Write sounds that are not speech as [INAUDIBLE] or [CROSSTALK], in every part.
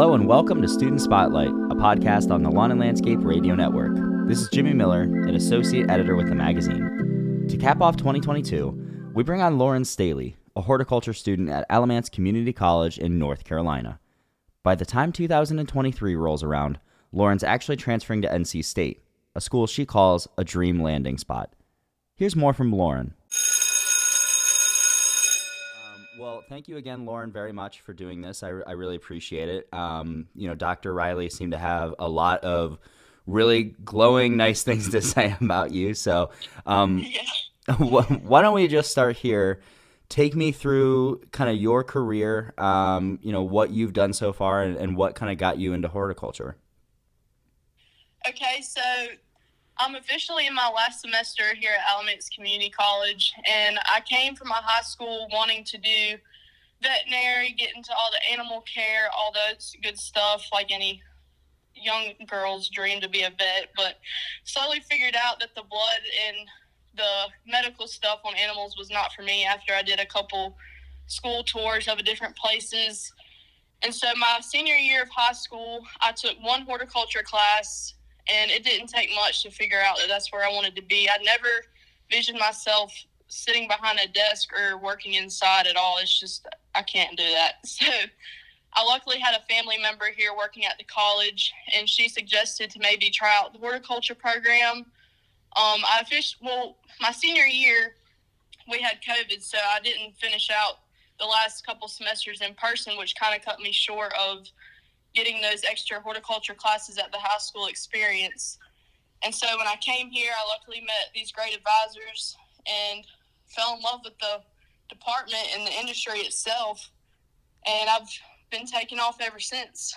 Hello and welcome to Student Spotlight, a podcast on the Lawn and Landscape Radio Network. This is Jimmy Miller, an associate editor with the magazine. To cap off 2022, we bring on Lauren Staley, a horticulture student at Alamance Community College in North Carolina. By the time 2023 rolls around, Lauren's actually transferring to NC State, a school she calls a dream landing spot. Here's more from Lauren. Um, well, thank you again, Lauren, very much for doing this. I, I really appreciate it. Um, you know, Dr. Riley seemed to have a lot of really glowing, nice things to [LAUGHS] say about you. So, um, [LAUGHS] [LAUGHS] why don't we just start here? Take me through kind of your career, um, you know, what you've done so far and, and what kind of got you into horticulture. Okay, so I'm officially in my last semester here at Alamance Community College, and I came from my high school wanting to do veterinary, get into all the animal care, all those good stuff, like any young girl's dream to be a vet. But slowly figured out that the blood and the medical stuff on animals was not for me after I did a couple school tours of different places. And so, my senior year of high school, I took one horticulture class and it didn't take much to figure out that that's where I wanted to be. I never visioned myself sitting behind a desk or working inside at all. It's just I can't do that. [LAUGHS] So I luckily had a family member here working at the college, and she suggested to maybe try out the horticulture program. Um, I fished well my senior year. We had COVID, so I didn't finish out the last couple semesters in person, which kind of cut me short of getting those extra horticulture classes at the high school experience. And so when I came here, I luckily met these great advisors and fell in love with the department and the industry itself. And I've been taking off ever since.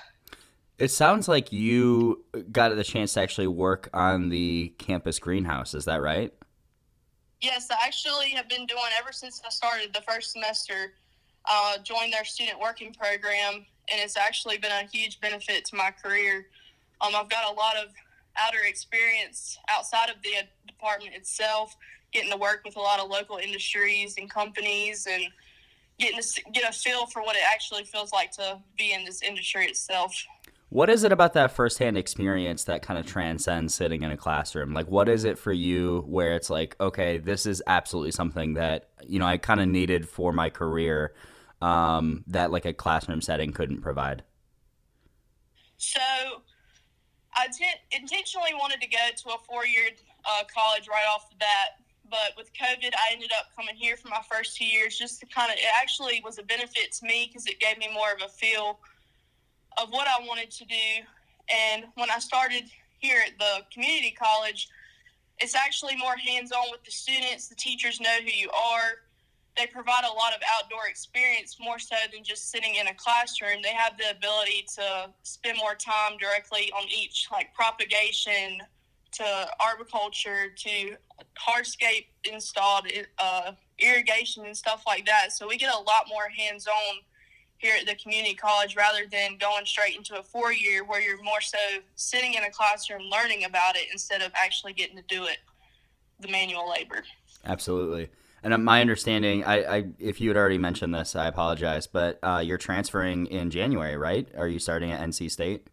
It sounds like you got the chance to actually work on the campus greenhouse. Is that right? Yes, I actually have been doing ever since I started the first semester. Uh, joined their student working program, and it's actually been a huge benefit to my career. Um, I've got a lot of outer experience outside of the department itself, getting to work with a lot of local industries and companies, and getting to get a feel for what it actually feels like to be in this industry itself. What is it about that firsthand experience that kind of transcends sitting in a classroom? Like, what is it for you where it's like, okay, this is absolutely something that, you know, I kind of needed for my career um, that like a classroom setting couldn't provide? So, I t- intentionally wanted to go to a four-year uh, college right off the bat, but with COVID, I ended up coming here for my first two years just to kind of. It actually was a benefit to me because it gave me more of a feel of what I wanted to do. And when I started here at the community college, it's actually more hands-on with the students. The teachers know who you are they provide a lot of outdoor experience more so than just sitting in a classroom. They have the ability to spend more time directly on each, like propagation to arboriculture to hardscape installed uh, irrigation and stuff like that. So we get a lot more hands on here at the community college rather than going straight into a four year where you're more so sitting in a classroom learning about it instead of actually getting to do it, the manual labor. Absolutely. And my understanding, I, I, if you had already mentioned this, I apologize, but uh, you're transferring in January, right? Are you starting at NC State?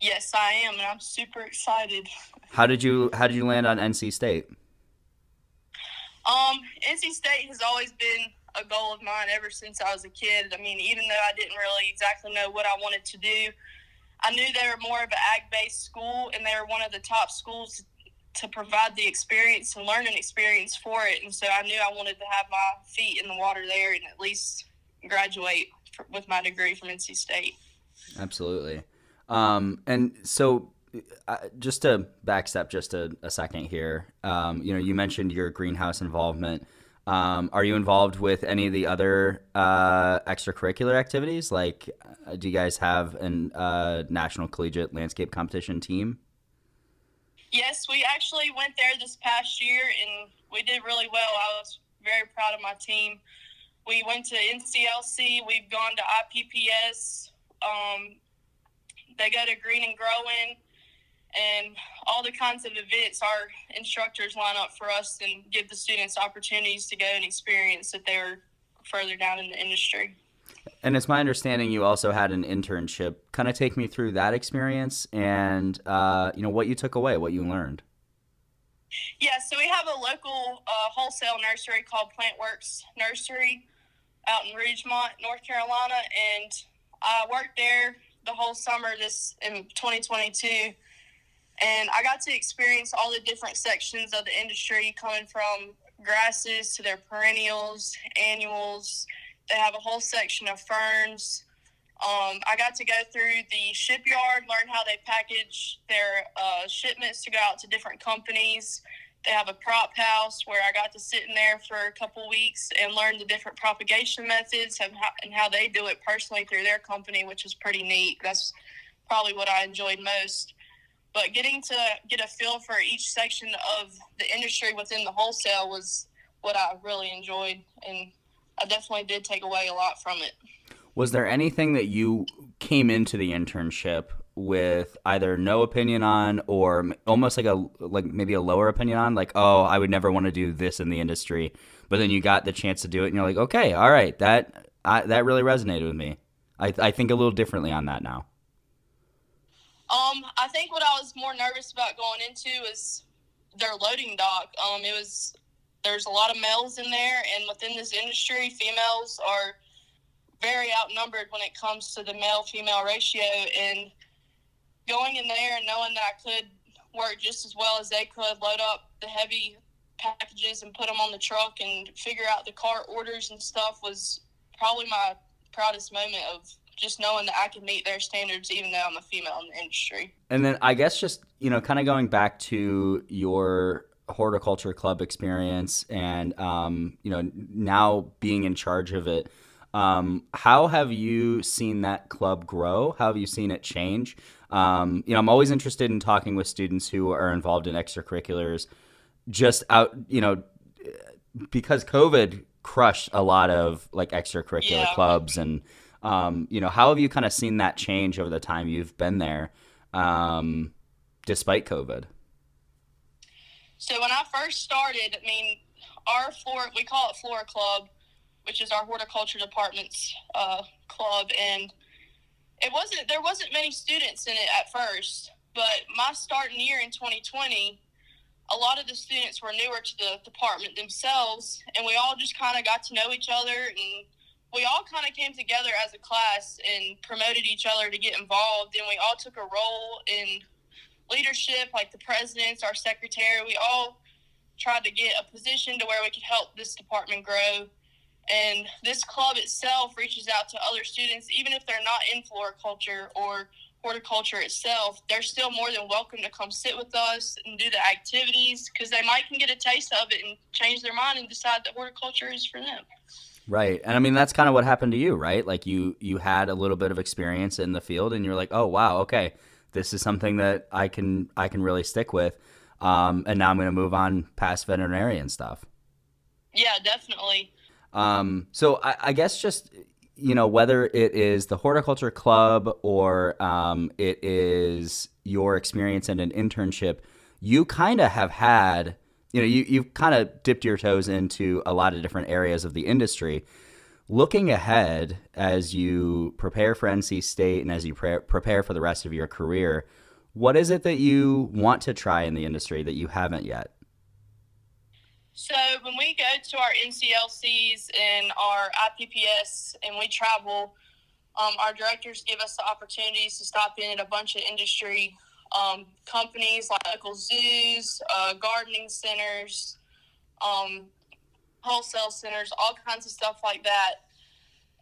Yes, I am, and I'm super excited. How did you How did you land on NC State? Um, NC State has always been a goal of mine ever since I was a kid. I mean, even though I didn't really exactly know what I wanted to do, I knew they were more of an ag based school, and they were one of the top schools to provide the experience and learning experience for it. And so I knew I wanted to have my feet in the water there and at least graduate with my degree from NC State. Absolutely. Um, and so, uh, just to backstep just a, a second here, um, you know, you mentioned your greenhouse involvement. Um, are you involved with any of the other uh, extracurricular activities? Like, uh, do you guys have a uh, national collegiate landscape competition team? Yes, we actually went there this past year and we did really well. I was very proud of my team. We went to NCLC, we've gone to IPPS, um, they go to Green and Growing, and all the kinds of events our instructors line up for us and give the students opportunities to go and experience that they're further down in the industry. And it's my understanding you also had an internship. Kind of take me through that experience and uh, you know what you took away, what you learned. Yeah, so we have a local uh, wholesale nursery called Plantworks Nursery out in Rougemont, North Carolina, and I worked there the whole summer this in 2022 and I got to experience all the different sections of the industry coming from grasses to their perennials, annuals. They have a whole section of ferns. Um, I got to go through the shipyard, learn how they package their uh, shipments to go out to different companies. They have a prop house where I got to sit in there for a couple weeks and learn the different propagation methods and how, and how they do it personally through their company, which is pretty neat. That's probably what I enjoyed most. But getting to get a feel for each section of the industry within the wholesale was what I really enjoyed, and I definitely did take away a lot from it. Was there anything that you came into the internship with either no opinion on or almost like a like maybe a lower opinion on like oh I would never want to do this in the industry but then you got the chance to do it and you're like okay all right that I, that really resonated with me I, I think a little differently on that now um, I think what I was more nervous about going into was their loading dock. Um, it was there's a lot of males in there, and within this industry, females are very outnumbered when it comes to the male female ratio. And going in there and knowing that I could work just as well as they could, load up the heavy packages and put them on the truck and figure out the cart orders and stuff was probably my proudest moment of just knowing that I can meet their standards, even though I'm a female in the industry. And then I guess just you know, kind of going back to your horticulture club experience, and um, you know, now being in charge of it. Um, how have you seen that club grow? How have you seen it change? Um, you know, I'm always interested in talking with students who are involved in extracurriculars, just out, you know, because COVID crushed a lot of like extracurricular yeah. clubs and um, you know, how have you kind of seen that change over the time you've been there, um, despite COVID? So when I first started, I mean, our floor we call it Flora Club, which is our horticulture department's uh, club, and it wasn't there wasn't many students in it at first. But my starting year in 2020, a lot of the students were newer to the department themselves, and we all just kind of got to know each other and we all kind of came together as a class and promoted each other to get involved and we all took a role in leadership like the presidents our secretary we all tried to get a position to where we could help this department grow and this club itself reaches out to other students even if they're not in floriculture or horticulture itself they're still more than welcome to come sit with us and do the activities because they might can get a taste of it and change their mind and decide that horticulture is for them Right. And I mean that's kind of what happened to you, right? Like you you had a little bit of experience in the field and you're like, "Oh, wow, okay. This is something that I can I can really stick with." Um, and now I'm going to move on past veterinarian stuff. Yeah, definitely. Um, so I, I guess just you know whether it is the horticulture club or um, it is your experience in an internship, you kind of have had you know, you, you've kind of dipped your toes into a lot of different areas of the industry. Looking ahead as you prepare for NC State and as you pre- prepare for the rest of your career, what is it that you want to try in the industry that you haven't yet? So when we go to our NCLCs and our IPPS and we travel, um, our directors give us the opportunities to stop in at a bunch of industry um, companies like local zoos, uh, gardening centers, um, wholesale centers, all kinds of stuff like that.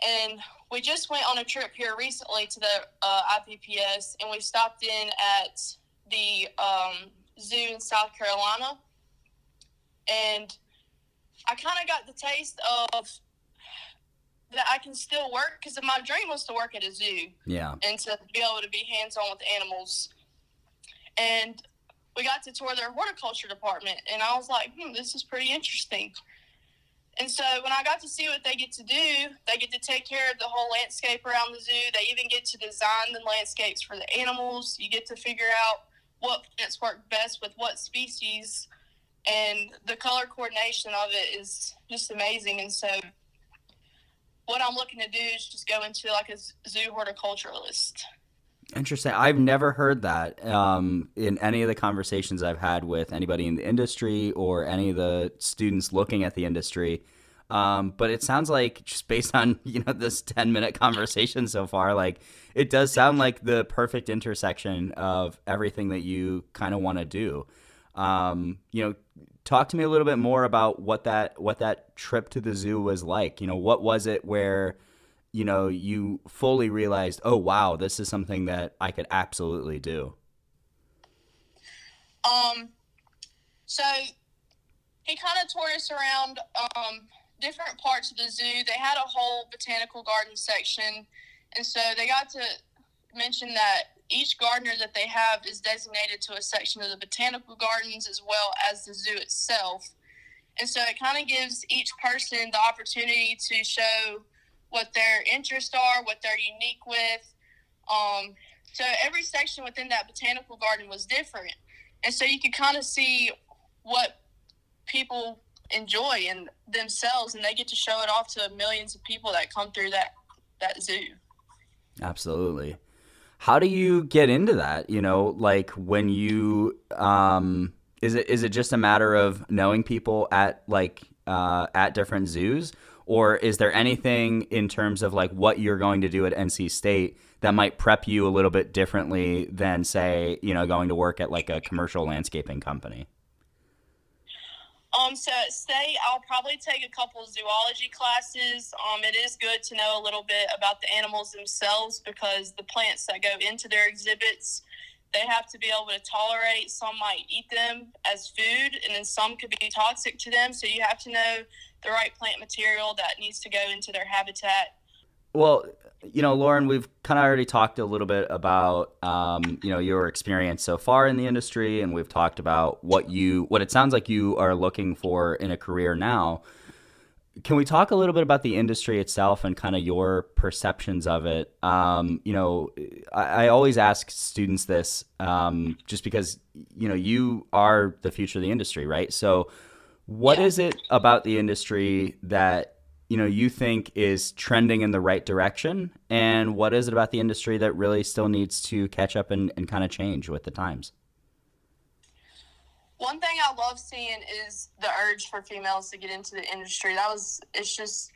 And we just went on a trip here recently to the uh, IPPS, and we stopped in at the um, zoo in South Carolina. And I kind of got the taste of that I can still work because my dream was to work at a zoo. Yeah. And to be able to be hands on with animals and we got to tour their horticulture department and i was like hmm this is pretty interesting and so when i got to see what they get to do they get to take care of the whole landscape around the zoo. They even get to design the landscapes for the animals. You get to figure out what plants work best with what species. And the color coordination of it is just amazing. And so what I'm looking to do is just go into like a zoo horticulturalist. Interesting. I've never heard that um, in any of the conversations I've had with anybody in the industry or any of the students looking at the industry. Um, but it sounds like just based on [LAUGHS] you know this ten minute conversation so far, like it does sound like the perfect intersection of everything that you kind of want to do. Um, you know, talk to me a little bit more about what that what that trip to the zoo was like. You know, what was it where you know you fully realized, oh wow, this is something that I could absolutely do. Um, so he kind of toured us around um, different parts of the zoo. They had a whole botanical garden section, and so they got to mention that each gardener that they have is designated to a section of the botanical gardens as well as the zoo itself. And so it kind of gives each person the opportunity to show what their interests are, what they're unique with. Um, so every section within that botanical garden was different. And so you could kind of see what people enjoy in themselves and they get to show it off to millions of people that come through that that zoo. Absolutely how do you get into that you know like when you um is it is it just a matter of knowing people at like uh, at different zoos or is there anything in terms of like what you're going to do at NC State that might prep you a little bit differently than say you know going to work at like a commercial landscaping company um, so at state, I'll probably take a couple zoology classes. Um, it is good to know a little bit about the animals themselves because the plants that go into their exhibits, they have to be able to tolerate. Some might eat them as food, and then some could be toxic to them. So you have to know the right plant material that needs to go into their habitat. Well, you know, Lauren, we've kind of already talked a little bit about, um, you know, your experience so far in the industry, and we've talked about what you, what it sounds like you are looking for in a career now. Can we talk a little bit about the industry itself and kind of your perceptions of it? Um, you know, I, I, always ask students this um, just because, you know, you are the future of the industry, right? So, what yeah. is it about the industry that you know you think is trending in the right direction and what is it about the industry that really still needs to catch up and, and kind of change with the times one thing i love seeing is the urge for females to get into the industry that was it's just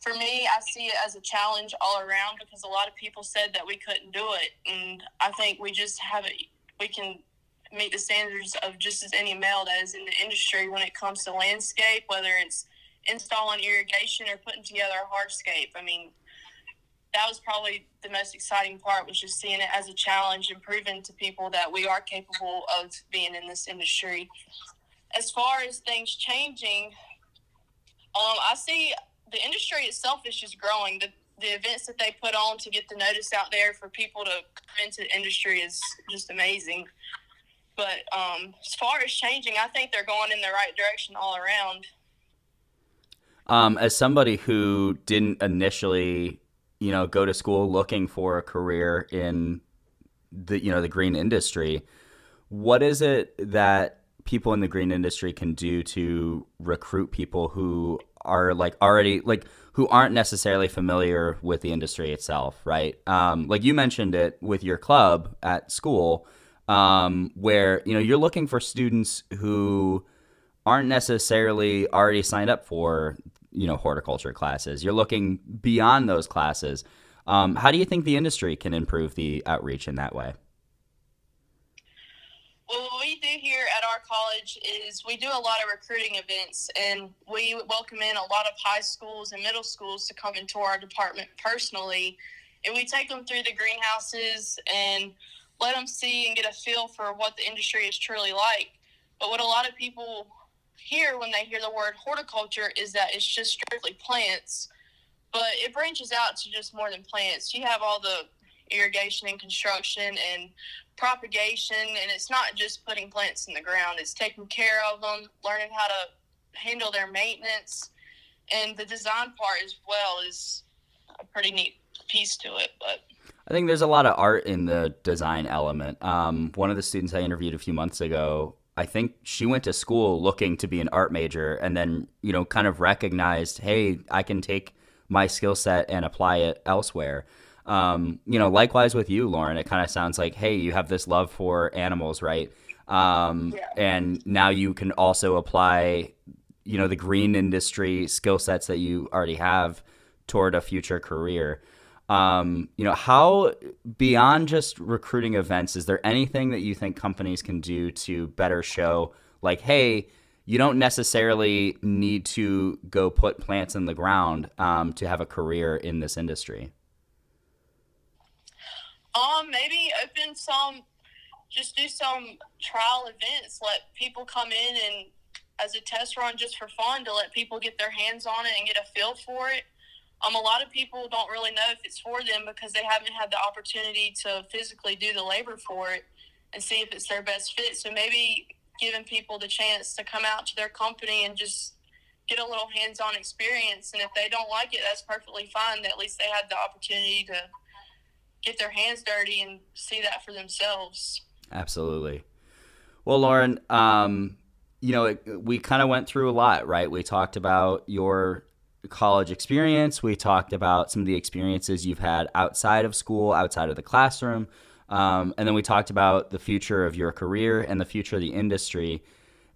for me i see it as a challenge all around because a lot of people said that we couldn't do it and i think we just have it we can meet the standards of just as any male that is in the industry when it comes to landscape whether it's installing irrigation or putting together a hardscape. I mean, that was probably the most exciting part was just seeing it as a challenge and proving to people that we are capable of being in this industry. As far as things changing, um, I see the industry itself is just growing. The, the events that they put on to get the notice out there for people to come into the industry is just amazing. But um, as far as changing, I think they're going in the right direction all around. Um, as somebody who didn't initially, you know, go to school looking for a career in the you know the green industry, what is it that people in the green industry can do to recruit people who are like already like who aren't necessarily familiar with the industry itself, right? Um, like you mentioned it with your club at school, um, where you know you're looking for students who aren't necessarily already signed up for you know horticulture classes. You're looking beyond those classes. Um, how do you think the industry can improve the outreach in that way? Well, what we do here at our college is we do a lot of recruiting events, and we welcome in a lot of high schools and middle schools to come into our department personally, and we take them through the greenhouses and let them see and get a feel for what the industry is truly like. But what a lot of people hear when they hear the word horticulture is that it's just strictly plants, but it branches out to just more than plants. You have all the irrigation and construction and propagation, and it's not just putting plants in the ground, it's taking care of them, learning how to handle their maintenance, and the design part as well is a pretty neat piece to it. But I think there's a lot of art in the design element. Um, one of the students I interviewed a few months ago I think she went to school looking to be an art major and then, you know, kind of recognized, hey, I can take my skill set and apply it elsewhere. Um, you know, likewise with you, Lauren, it kind of sounds like, hey, you have this love for animals, right? Um, Yeah. And now you can also apply, you know, the green industry skill sets that you already have toward a future career. Um, you know, how beyond just recruiting events, is there anything that you think companies can do to better show, like, hey, you don't necessarily need to go put plants in the ground um, to have a career in this industry? Um, maybe open some, just do some trial events. Let people come in and as a test run just for fun to let people get their hands on it and get a feel for it. Um, a lot of people don't really know if it's for them because they haven't had the opportunity to physically do the labor for it and see if it's their best fit. So maybe giving people the chance to come out to their company and just get a little hands-on experience. And if they don't like it, that's perfectly fine. At least they had the opportunity to get their hands dirty and see that for themselves. Absolutely. Well, Lauren, um, you know, it, we kind of went through a lot, right? We talked about your college experience. We talked about some of the experiences you've had outside of school, outside of the classroom. Um, and then we talked about the future of your career and the future of the industry.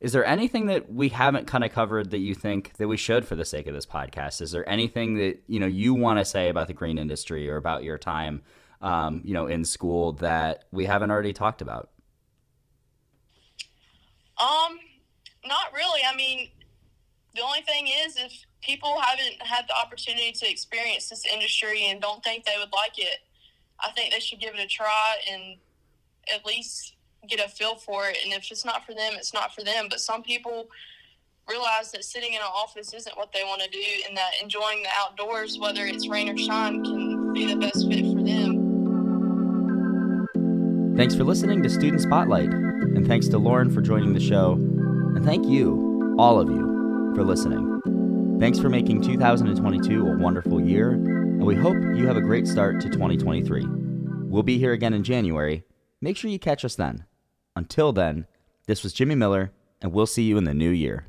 Is there anything that we haven't kind of covered that you think that we should for the sake of this podcast? Is there anything that, you know, you want to say about the green industry or about your time, um, you know, in school that we haven't already talked about? Um, not really. I mean, the only thing is if people haven't had the opportunity to experience this industry and don't think they would like it, I think they should give it a try and at least get a feel for it. And if it's not for them, it's not for them. But some people realize that sitting in an office isn't what they want to do and that enjoying the outdoors, whether it's rain or shine, can be the best fit for them. Thanks for listening to Student Spotlight, and thanks to Lauren for joining the show, and thank you, all of you, for listening. Thanks for making 2022 a wonderful year, and we hope you have a great start to 2023. We'll be here again in January. Make sure you catch us then. Until then, this was Jimmy Miller, and we'll see you in the new year.